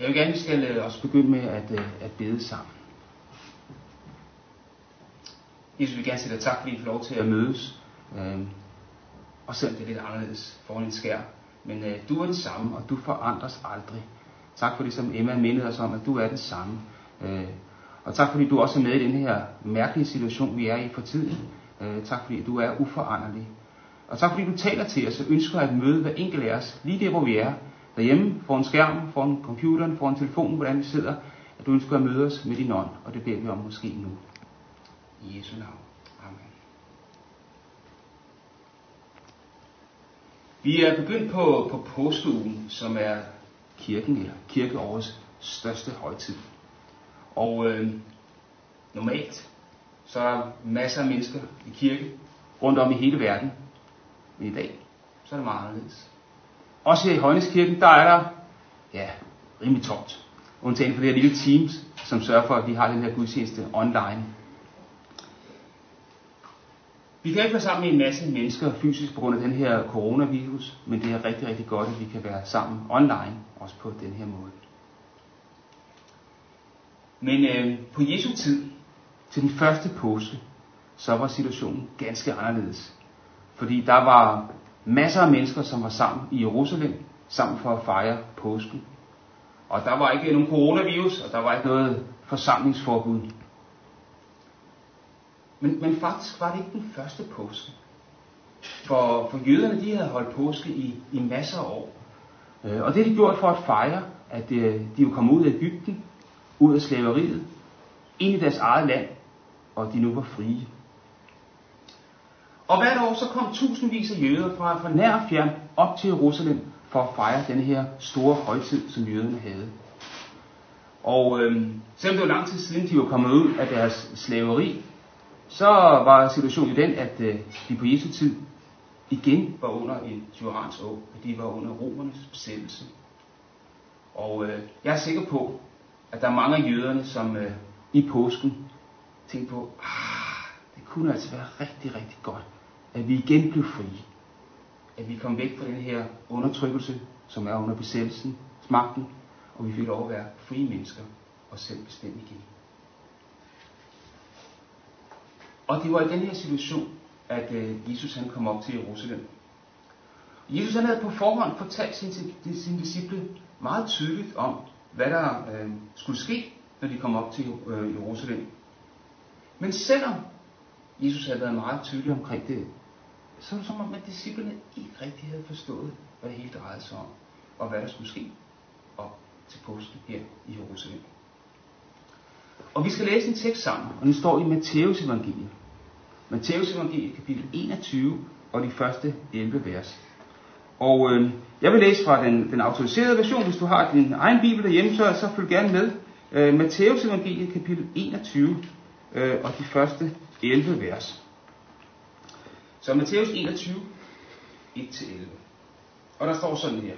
Jeg vil gerne, at vi skal øh, også begynde med at, øh, at bede sammen. Jesus vi gerne sige dig tak, fordi vi får lov til at mødes. Øh, og selvom det er lidt anderledes foran en skær. Men øh, du er den samme, og du forandres aldrig. Tak for det, som Emma mindede os om, at du er den samme. Øh, og tak fordi du også er med i den her mærkelige situation, vi er i for tiden. Øh, tak fordi du er uforanderlig. Og tak fordi du taler til os og ønsker at møde hver enkelt af os, lige der hvor vi er. Derhjemme, foran skærmen, foran computeren, foran telefonen, hvordan vi sidder. At du ønsker at møde os med din ånd, og det beder vi om måske nu. I Jesu navn. Amen. Vi er begyndt på, på påskeugen, som er kirken eller kirkeårets største højtid. Og øh, normalt, så er der masser af mennesker i kirke rundt om i hele verden. Men i dag, så er det meget anderledes. Også her i Højneskirken, der er der, ja, rimelig tomt. Undtagen for det her lille teams, som sørger for, at vi har den her gudstjeneste online. Vi kan ikke være sammen med en masse mennesker fysisk på grund af den her coronavirus, men det er rigtig, rigtig godt, at vi kan være sammen online, også på den her måde. Men øh, på Jesu tid, til den første påske, så var situationen ganske anderledes. Fordi der var masser af mennesker, som var sammen i Jerusalem, sammen for at fejre påsken. Og der var ikke nogen coronavirus, og der var ikke noget forsamlingsforbud. Men, men faktisk var det ikke den første påske. For, for jøderne, de havde holdt påske i, i masser af år. Øh, og det har de gjort for at fejre, at øh, de var kommet ud af Ægypten, ud af slaveriet, ind i deres eget land, og de nu var frie. Og hvert år så kom tusindvis af jøder fra, fra nær og fjern op til Jerusalem for at fejre den her store højtid, som jøderne havde. Og øh, selvom det var lang tid siden, de var kommet ud af deres slaveri, så var situationen den, at øh, de på Jesu tid igen var under en tyrans å, at de var under romernes besættelse. Og øh, jeg er sikker på, at der er mange af jøderne, som øh, i påsken tænkte på, ah, det kunne altså være rigtig, rigtig godt, at vi igen blev frie. At vi kom væk fra den her undertrykkelse, som er under besættelsen, magten, og vi fik lov at være frie mennesker og selv bestemme igen. Og det var i den her situation, at øh, Jesus han kom op til Jerusalem. Jesus han havde på forhånd fortalt sine, sine disciple meget tydeligt om, hvad der øh, skulle ske, når de kom op til øh, Jerusalem. Men selvom Jesus havde været meget tydelig omkring det, så var det som om, at disciplene ikke rigtig havde forstået, hvad det hele drejede sig om, og hvad der skulle ske op til påske her i Jerusalem. Og vi skal læse en tekst sammen, og den står i Matteus evangeliet. Matteus evangeliet kapitel 21 og de første 11 vers. Og øh, jeg vil læse fra den, den autoriserede version. Hvis du har din egen bibel derhjemme, så, så følg gerne med. Øh, Matteus evangeliet kapitel 21 øh, og de første 11 vers. Så Matthæus 21, 1-11. Og der står sådan her.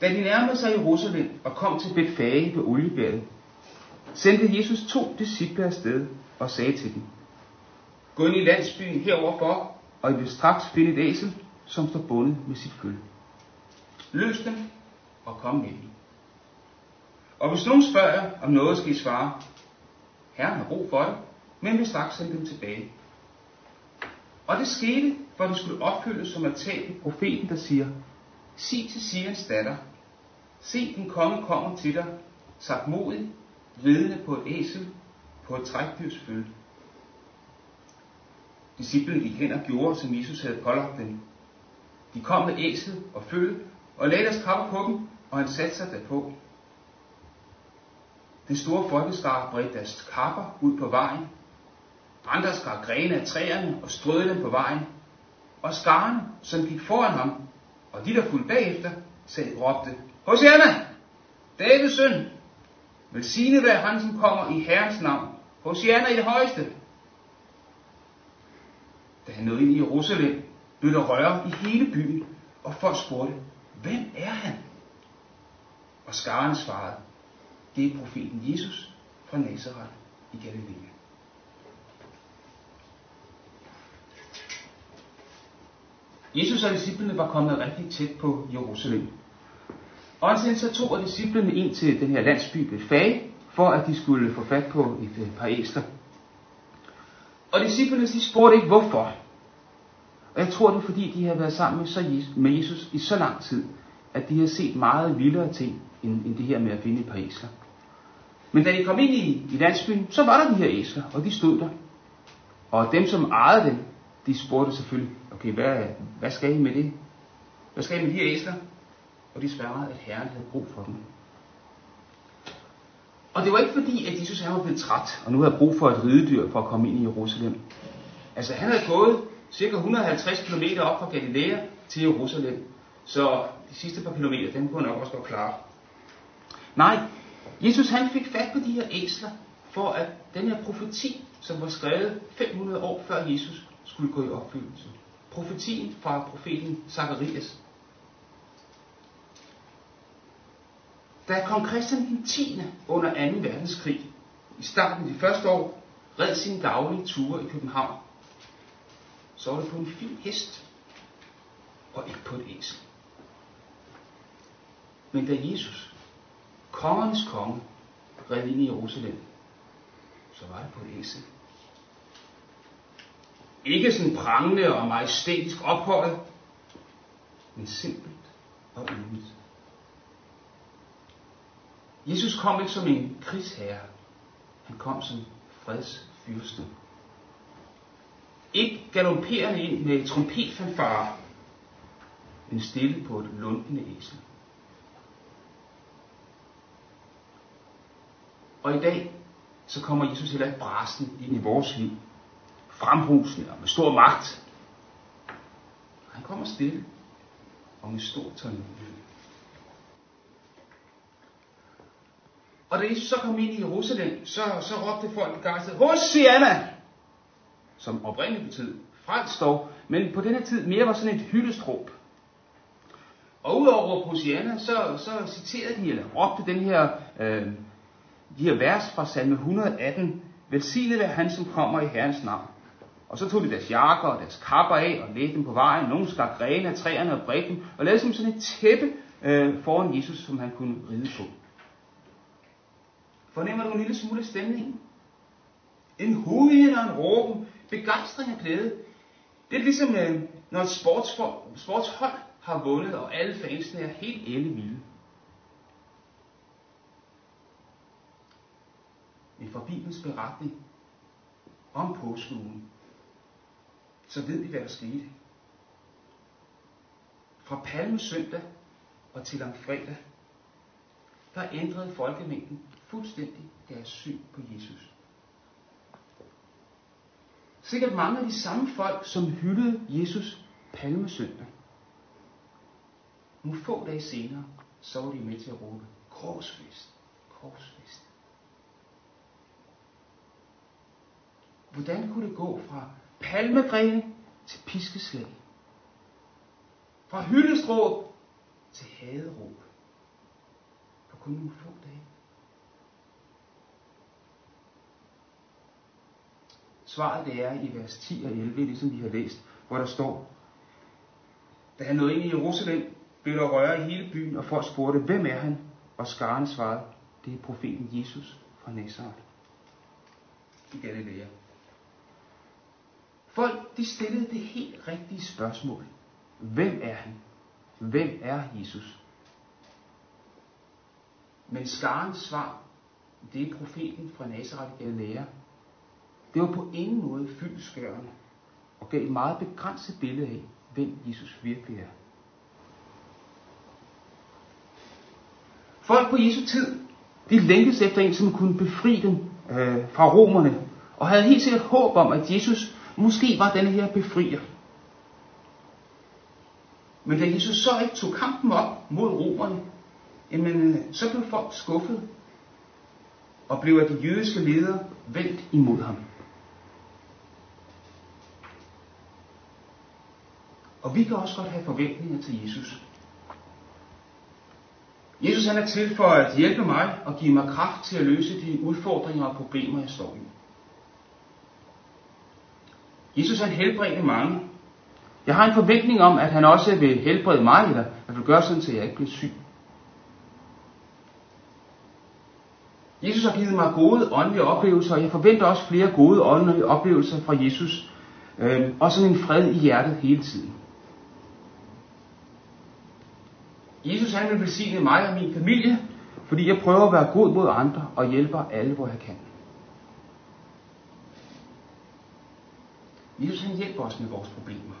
Da de nærmede sig Jerusalem og kom til Betfage ved oliebjerget, sendte Jesus to disciple afsted og sagde til dem, Gå ind i landsbyen heroverfor, og I vil straks finde et æsel, som står bundet med sit føl. Løs dem og kom med dem. Og hvis nogen spørger om noget, skal I svare, Herren har brug for det, men vil straks sende dem tilbage. Og det skete, for det skulle opfyldes som at talt i profeten, der siger, Sig til Sions datter, se din konge kommer til dig, sagt modig, ridende på et æsel, på et trækdyrs følge. Disciplen gik hen og gjorde, som Jesus havde pålagt dem. De kom med æsel og følge, og lagde deres kapper på dem, og han satte sig derpå. Den store folkeskare bredte deres kapper ud på vejen. Andre skar grene af træerne og strøede dem på vejen. Og skaren, som gik foran ham, og de, der fulgte bagefter, sagde, råbte, Hosianna, Davids søn, velsignet være han, som kommer i Herrens navn. Hosianna i det højeste. Da han nåede ind i Jerusalem, blev der røre i hele byen, og folk spurgte, hvem er han? Og skaren svarede, det er profeten Jesus fra Nazareth i Galilea. Jesus og disciplene var kommet rigtig tæt på Jerusalem. Og han sendte så to af disciplene ind til den her landsby Bethage, for at de skulle få fat på et øh, par æsler. Og disciplene de spurgte ikke hvorfor. Og jeg tror det er fordi, de har været sammen med, med Jesus i så lang tid, at de har set meget vildere ting, end, end det her med at finde et par æsler. Men da de kom ind i, i landsbyen, så var der de her æsler, og de stod der. Og dem, som ejede dem, de spurgte selvfølgelig, okay, hvad, hvad skal I med det? Hvad skal I med de her æsler? Og de svarede, at Herren havde brug for dem. Og det var ikke fordi, at Jesus han var blevet træt, og nu havde brug for et ridedyr for at komme ind i Jerusalem. Altså han havde gået cirka 150 km op fra Galilea til Jerusalem. Så de sidste par kilometer, dem kunne nok også godt klare. Nej, Jesus han fik fat på de her æsler, for at den her profeti, som var skrevet 500 år før Jesus, skulle gå i opfyldelse. Profetien fra profeten Zakarias. Da kong Christian den 10. under 2. verdenskrig, i starten af de første år, red sin daglige ture i København, så var det på en fin hest, og ikke på et æsel. Men da Jesus, kongernes konge, red ind i Jerusalem, så var det på et æsel. Ikke sådan prangende og majestætisk ophøjet, men simpelt og ydmygt. Jesus kom ikke som en krigsherre. Han kom som fredsfyrste. Ikke galopperende ind med trompetfanfare, men stille på et lunkende æsel. Og i dag, så kommer Jesus heller ikke brasen ind i vores liv. Frembrusende og med stor magt. Han kommer stille og med stor tålmodighed. Og da Jesus så kom ind i Jerusalem, så, så råbte folk begejstret, Hosianna! Som oprindeligt betød frelst dog, men på denne tid mere var sådan et hyldestråb. Og udover Hosianna, så, så citerede de, eller råbte den her, øh, de her vers fra salme 118, Velsignet være han, som kommer i Herrens navn. Og så tog de deres jakker og deres kapper af og lagde dem på vejen. Nogle skar grene af træerne og bredte dem, og lavede som sådan et tæppe øh, foran Jesus, som han kunne ride på. Fornemmer du en lille smule stemning? En hujen og en råben, begejstring og glæde. Det er ligesom, øh, når et sportsfor, sportshold har vundet, og alle fansene er helt vilde. Men fra Bibelens beretning om påskeugen, så ved vi, hvad der skete. Fra palmesøndag og til fredag, der ændrede folkemængden fuldstændig deres syn på Jesus. Sikkert mange af de samme folk, som hyldede Jesus palmesøndag. Nogle få dage senere, så var de med til at råbe, korsfest, korsfest. Hvordan kunne det gå fra palmegrene til piskeslag? Fra hyldestråb til haderåb på kun nogle få dage. Svaret det er i vers 10 og 11, ligesom vi har læst, hvor der står, Da han nåede ind i Jerusalem, blev der røre i hele byen, og folk spurgte, hvem er han? Og skaren svarede, det er profeten Jesus fra Nazareth i Galilea. Folk, de stillede det helt rigtige spørgsmål. Hvem er han? Hvem er Jesus? Men skarens svar, det er profeten fra Nazareth Galilea, det var på ingen måde fyldskørende og gav et meget begrænset billede af, hvem Jesus virkelig er. Folk på Jesu tid, de længtes efter en, som kunne befri dem øh, fra romerne, og havde helt sikkert håb om, at Jesus måske var denne her befrier. Men da Jesus så ikke tog kampen op mod romerne, jamen, øh, så blev folk skuffet, og blev af de jødiske ledere vendt imod ham. Og vi kan også godt have forventninger til Jesus. Jesus han er til for at hjælpe mig og give mig kraft til at løse de udfordringer og problemer, jeg står i. Jesus han helbredte mange. Jeg har en forventning om, at han også vil helbrede mig, eller at vil gøre sådan, så jeg ikke bliver syg. Jesus har givet mig gode åndelige oplevelser, og jeg forventer også flere gode åndelige oplevelser fra Jesus. Øh, og sådan en fred i hjertet hele tiden. Jesus han vil velsigne mig og min familie, fordi jeg prøver at være god mod andre og hjælper alle, hvor jeg kan. Jesus han hjælper os med vores problemer.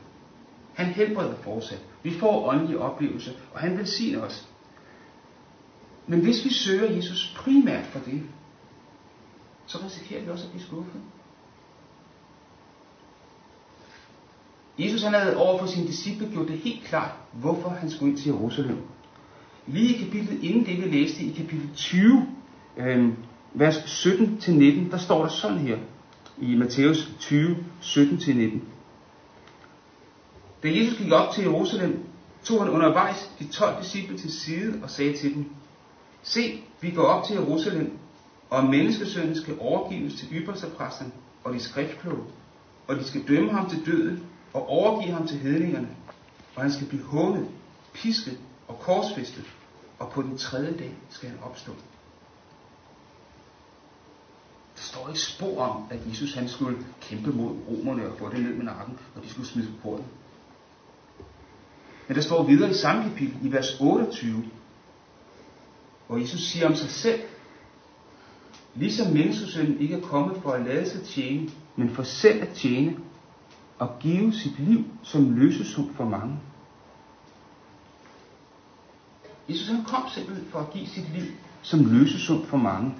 Han helbreder fortsat. Vi får åndelige oplevelser, og han velsigner os. Men hvis vi søger Jesus primært for det, så risikerer vi også at blive skuffet. Jesus han havde over for sine disciple gjort det helt klart, hvorfor han skulle ind til Jerusalem. Lige i kapitlet inden det, vi læste i kapitel 20, øh, vers 17-19, der står der sådan her i Matthæus 20, 17-19. Da Jesus gik op til Jerusalem, tog han undervejs de 12 disciple til side og sagde til dem, Se, vi går op til Jerusalem, og menneskesønnen skal overgives til ypperstepræsterne og de skriftkloge, og de skal dømme ham til døden og overgive ham til hedningerne, og han skal blive hånet, pisket og korsfæstet, og på den tredje dag skal han opstå. Der står ikke spor om, at Jesus han skulle kæmpe mod romerne og få det ned med nakken, og de skulle smide på porten. Men der står videre i samme kapitel, i vers 28, hvor Jesus siger om sig selv, ligesom menneskesønnen ikke er kommet for at lade sig tjene, men for selv at tjene og give sit liv som løsesum for mange. Jesus han kom simpelthen for at give sit liv som løsesum for mange.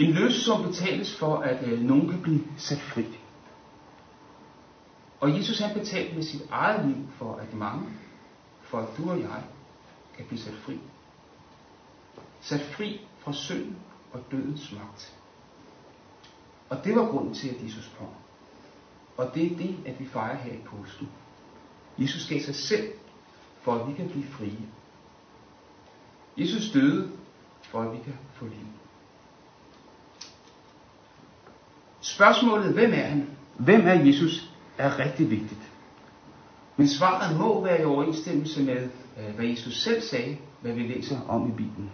En løs, som betales for, at øh, nogen kan blive sat fri. Og Jesus han betalte med sit eget liv for, at mange, for at du og jeg, kan blive sat fri. Sat fri fra synd og dødens magt. Og det var grunden til, at Jesus kom. Og det er det, at vi fejrer her i påsken. Jesus gav sig selv, for at vi kan blive frie. Jesus døde, for at vi kan få liv. Spørgsmålet, hvem er han? Hvem er Jesus, er rigtig vigtigt. Men svaret må være i overensstemmelse med, øh, hvad Jesus selv sagde, hvad vi læser om i Bibelen.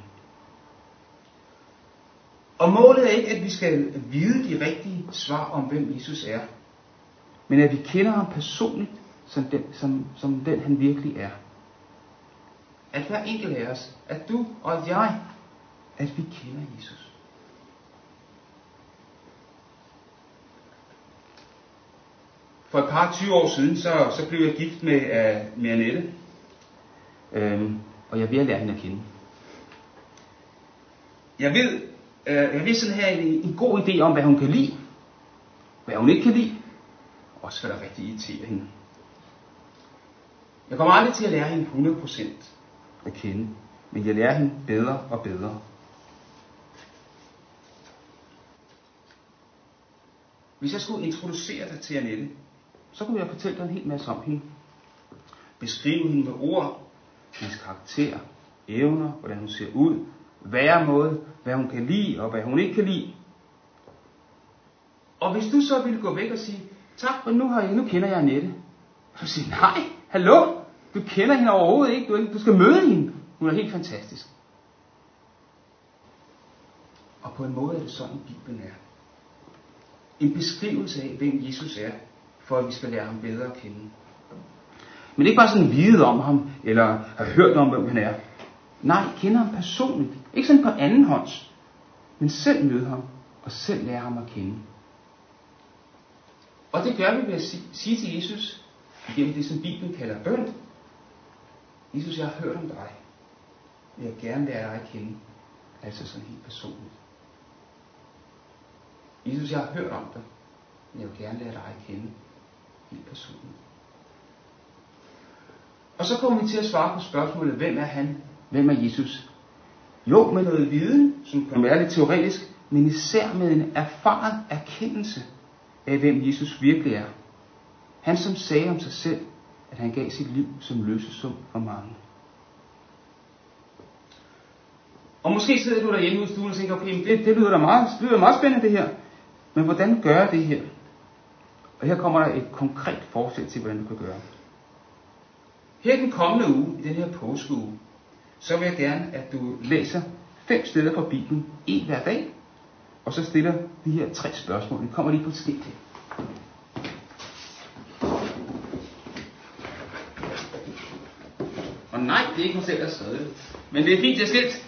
Og målet er ikke, at vi skal vide de rigtige svar om, hvem Jesus er, men at vi kender ham personligt som den, som, som den han virkelig er. At hver enkelt af os, at du og at jeg, at vi kender Jesus. For et par 20 år siden, så, så blev jeg gift med, uh, med Annette. Øhm, og jeg vil lære hende at kende. Jeg ved, øh, jeg vil sådan have en, en god idé om, hvad hun kan lide, hvad hun ikke kan lide, og også hvad der rigtig irriterer hende. Jeg kommer aldrig til at lære hende 100% at kende, men jeg lærer hende bedre og bedre. Hvis jeg skulle introducere dig til Annette, så kunne jeg fortælle dig en hel masse om hende. Beskrive hende med ord, hendes karakter, evner, hvordan hun ser ud, væremåde, hvad hun kan lide og hvad hun ikke kan lide. Og hvis du så ville gå væk og sige, tak, men nu, har jeg, nu kender jeg Annette. Så sige, nej, hallo, du kender hende overhovedet ikke, du, du skal møde hende. Hun er helt fantastisk. Og på en måde er det sådan, Bibelen er. En beskrivelse af, hvem Jesus er, for at vi skal lære ham bedre at kende. Men ikke bare sådan vide om ham, eller have hørt om, hvem han er. Nej, kender ham personligt. Ikke sådan på anden hånds, men selv møde ham, og selv lære ham at kende. Og det gør vi ved at sige til Jesus, gennem det som Bibelen kalder bøn. Jesus, jeg har hørt om dig. Jeg vil gerne lære dig at kende. Altså sådan helt personligt. Jesus, jeg har hørt om dig. Men jeg vil gerne lære dig at kende helt personligt. Og så kommer vi til at svare på spørgsmålet, hvem er han? Hvem er Jesus? Jo, med noget viden, som kan være lidt teoretisk, men især med en erfaren erkendelse af, hvem Jesus virkelig er. Han som sagde om sig selv, at han gav sit liv som løsesum for mange. Og måske sidder du derhjemme i stuen og tænker, okay, det, det lyder da meget, det lyder meget spændende det her. Men hvordan gør jeg det her? Og her kommer der et konkret forslag til, hvordan du kan gøre. Her den kommende uge, i den her påskeuge, så vil jeg gerne, at du læser fem steder fra Bibelen, en hver dag, og så stiller de her tre spørgsmål. Det kommer lige på et skilt. Og nej, det er ikke mig selv, der har skrevet det. Men det er fint, det er skilt.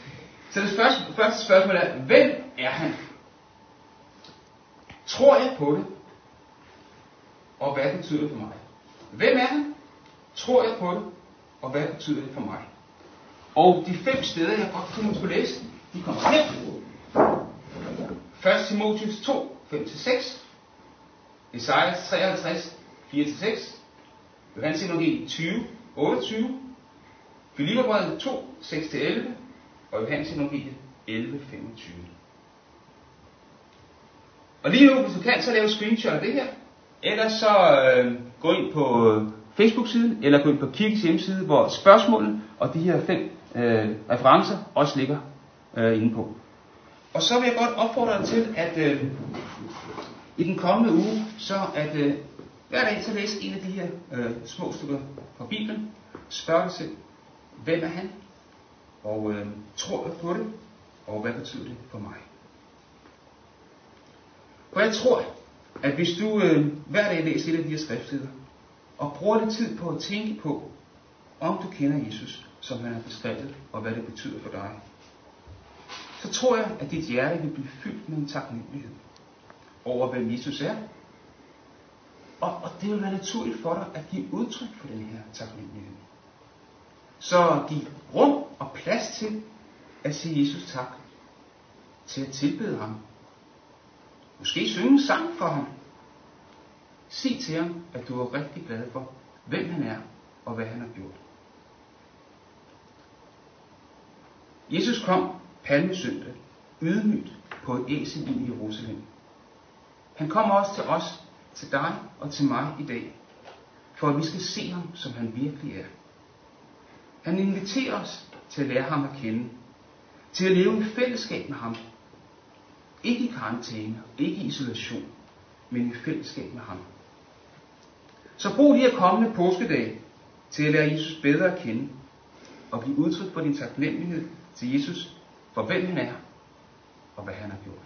Så det første, første spørgsmål er, hvem er han? Tror jeg på det? Og hvad betyder det for mig? Hvem er han? Tror jeg på det? Og hvad betyder det for mig? Og de fem steder, jeg godt kunne skulle læse, de kommer her. 1. Timotius 2, 5-6. Esajas 53, 4-6. Johannes Evangeliet 20, 28. Filipperbrevet 2, 6-11. Og Johannes Evangeliet 11, 25. Og lige nu, hvis du kan, så lave screenshot af det her. Ellers så øh, gå ind på øh, Facebook-siden, eller gå ind på kirkens hjemmeside, hvor spørgsmålene og de her fem øh, referencer også ligger øh, inde på. Og så vil jeg godt opfordre dig til, at øh, i den kommende uge, så at øh, hver dag så læs en af de her øh, små stykker fra Bibelen. Spørg dig selv, hvem er han? Og øh, tror jeg på det? Og hvad betyder det for mig? For jeg tror, at hvis du øh, hver dag læser et af de her skriftsteder, og bruger lidt tid på at tænke på, om du kender Jesus, som han har beskrevet, og hvad det betyder for dig, så tror jeg, at dit hjerte vil blive fyldt med en taknemmelighed over, hvem Jesus er. Og, og det vil være naturligt for dig at give udtryk for den her taknemmelighed. Så giv rum og plads til at sige Jesus tak. Til at tilbede ham. Måske synge en sang for ham. Sig til ham, at du er rigtig glad for, hvem han er og hvad han har gjort. Jesus kom palmesøndag ydmygt på et æsel ind i Jerusalem. Han kommer også til os, til dig og til mig i dag, for at vi skal se ham, som han virkelig er. Han inviterer os til at lære ham at kende, til at leve i fællesskab med ham. Ikke i karantæne, ikke i isolation, men i fællesskab med ham. Så brug de her kommende påskedage til at lære Jesus bedre at kende, og give udtryk for din taknemmelighed til Jesus for hvem han er og hvad han har gjort.